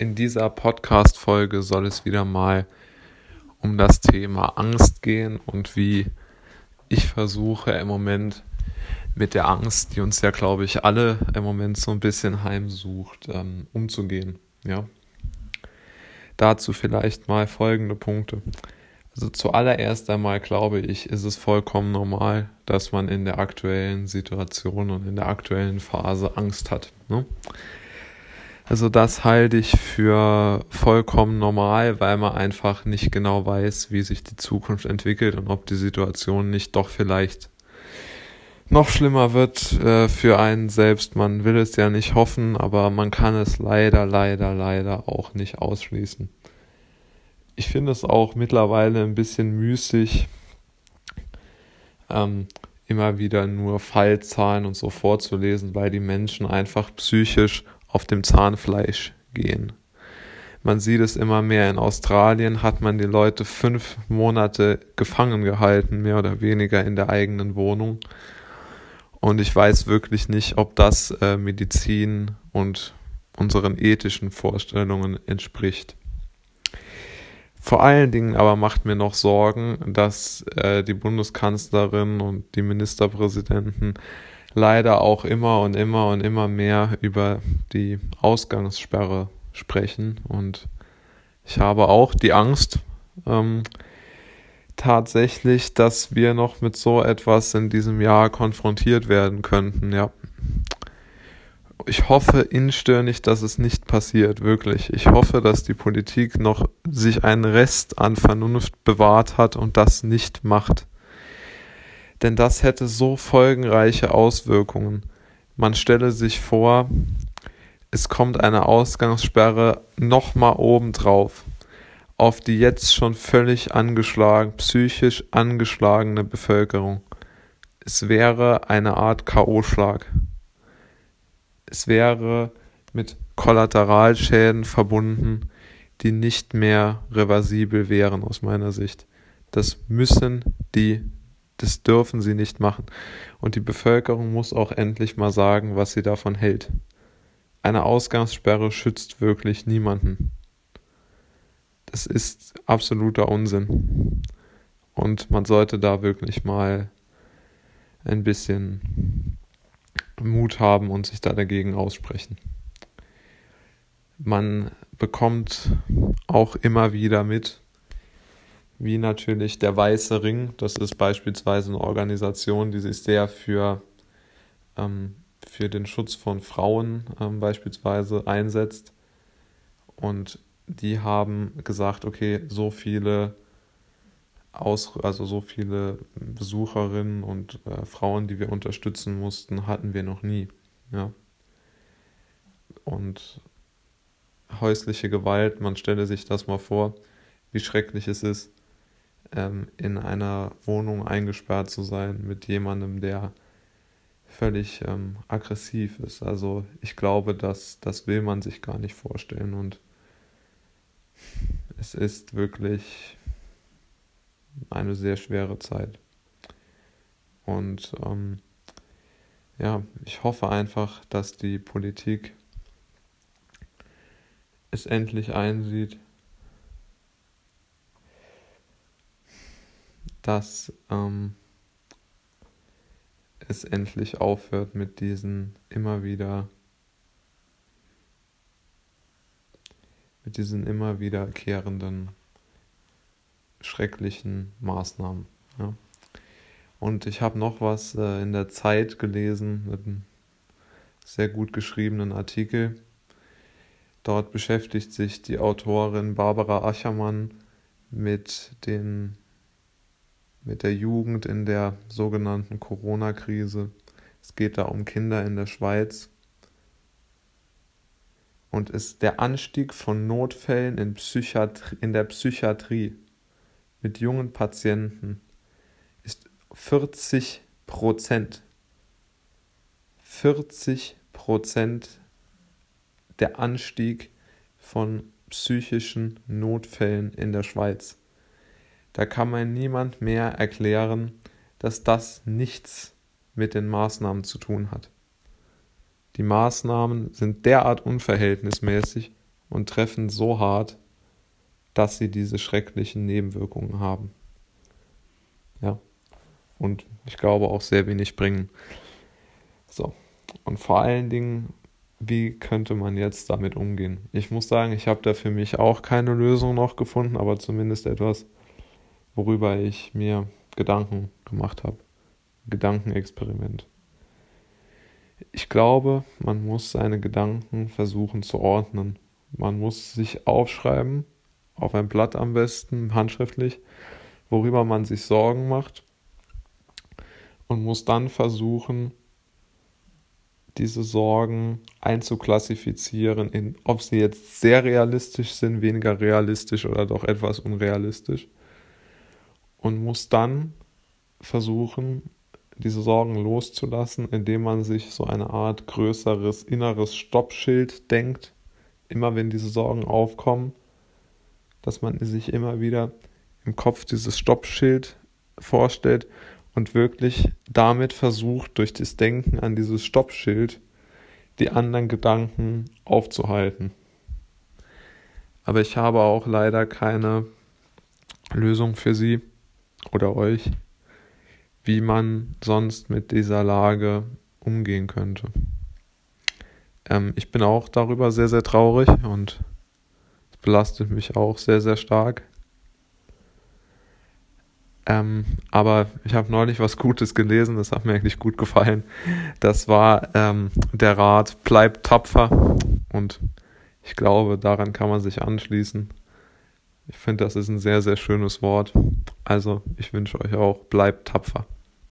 In dieser Podcast-Folge soll es wieder mal um das Thema Angst gehen und wie ich versuche im Moment mit der Angst, die uns ja, glaube ich, alle im Moment so ein bisschen heimsucht, ähm, umzugehen. Ja. Dazu vielleicht mal folgende Punkte. Also zuallererst einmal glaube ich, ist es vollkommen normal, dass man in der aktuellen Situation und in der aktuellen Phase Angst hat. Ne? Also das halte ich für vollkommen normal, weil man einfach nicht genau weiß, wie sich die Zukunft entwickelt und ob die Situation nicht doch vielleicht noch schlimmer wird äh, für einen selbst. Man will es ja nicht hoffen, aber man kann es leider, leider, leider auch nicht ausschließen. Ich finde es auch mittlerweile ein bisschen müßig, ähm, immer wieder nur Fallzahlen und so vorzulesen, weil die Menschen einfach psychisch auf dem Zahnfleisch gehen. Man sieht es immer mehr. In Australien hat man die Leute fünf Monate gefangen gehalten, mehr oder weniger in der eigenen Wohnung. Und ich weiß wirklich nicht, ob das äh, Medizin und unseren ethischen Vorstellungen entspricht. Vor allen Dingen aber macht mir noch Sorgen, dass äh, die Bundeskanzlerin und die Ministerpräsidenten leider auch immer und immer und immer mehr über die Ausgangssperre sprechen. Und ich habe auch die Angst, ähm, tatsächlich, dass wir noch mit so etwas in diesem Jahr konfrontiert werden könnten, ja. Ich hoffe inständig, dass es nicht passiert, wirklich. Ich hoffe, dass die Politik noch sich einen Rest an Vernunft bewahrt hat und das nicht macht denn das hätte so folgenreiche Auswirkungen. Man stelle sich vor, es kommt eine Ausgangssperre nochmal obendrauf auf die jetzt schon völlig angeschlagen, psychisch angeschlagene Bevölkerung. Es wäre eine Art K.O.-Schlag. Es wäre mit Kollateralschäden verbunden, die nicht mehr reversibel wären aus meiner Sicht. Das müssen die das dürfen sie nicht machen. Und die Bevölkerung muss auch endlich mal sagen, was sie davon hält. Eine Ausgangssperre schützt wirklich niemanden. Das ist absoluter Unsinn. Und man sollte da wirklich mal ein bisschen Mut haben und sich da dagegen aussprechen. Man bekommt auch immer wieder mit, wie natürlich der Weiße Ring. Das ist beispielsweise eine Organisation, die sich sehr für, ähm, für den Schutz von Frauen ähm, beispielsweise einsetzt. Und die haben gesagt, okay, so viele aus, also so viele Besucherinnen und äh, Frauen, die wir unterstützen mussten, hatten wir noch nie. Ja. Und häusliche Gewalt, man stelle sich das mal vor, wie schrecklich es ist, ähm, in einer Wohnung eingesperrt zu sein mit jemandem, der völlig ähm, aggressiv ist. Also ich glaube, dass das will man sich gar nicht vorstellen und es ist wirklich eine sehr schwere Zeit. Und ähm, ja, ich hoffe einfach, dass die Politik es endlich einsieht, dass ähm, es endlich aufhört mit diesen immer wieder mit diesen immer wiederkehrenden schrecklichen Maßnahmen. Ja. Und ich habe noch was äh, in der Zeit gelesen mit einem sehr gut geschriebenen Artikel. Dort beschäftigt sich die Autorin Barbara Achermann mit den mit der Jugend in der sogenannten Corona-Krise. Es geht da um Kinder in der Schweiz. Und ist der Anstieg von Notfällen in, in der Psychiatrie mit jungen Patienten ist 40 Prozent. 40 Prozent der Anstieg von psychischen Notfällen in der Schweiz. Da kann mir niemand mehr erklären, dass das nichts mit den Maßnahmen zu tun hat. Die Maßnahmen sind derart unverhältnismäßig und treffen so hart, dass sie diese schrecklichen Nebenwirkungen haben. Ja. Und ich glaube auch sehr wenig bringen. So. Und vor allen Dingen, wie könnte man jetzt damit umgehen? Ich muss sagen, ich habe da für mich auch keine Lösung noch gefunden, aber zumindest etwas, worüber ich mir Gedanken gemacht habe. Gedankenexperiment. Ich glaube, man muss seine Gedanken versuchen zu ordnen. Man muss sich aufschreiben, auf ein Blatt am besten, handschriftlich, worüber man sich Sorgen macht und muss dann versuchen, diese Sorgen einzuklassifizieren, in, ob sie jetzt sehr realistisch sind, weniger realistisch oder doch etwas unrealistisch. Und muss dann versuchen, diese Sorgen loszulassen, indem man sich so eine Art größeres inneres Stoppschild denkt, immer wenn diese Sorgen aufkommen, dass man sich immer wieder im Kopf dieses Stoppschild vorstellt und wirklich damit versucht, durch das Denken an dieses Stoppschild die anderen Gedanken aufzuhalten. Aber ich habe auch leider keine Lösung für Sie oder euch wie man sonst mit dieser Lage umgehen könnte. Ähm, ich bin auch darüber sehr, sehr traurig und es belastet mich auch sehr, sehr stark. Ähm, aber ich habe neulich was Gutes gelesen, das hat mir eigentlich gut gefallen. Das war ähm, der Rat, bleibt tapfer. Und ich glaube, daran kann man sich anschließen. Ich finde, das ist ein sehr, sehr schönes Wort. Also, ich wünsche euch auch, bleibt tapfer.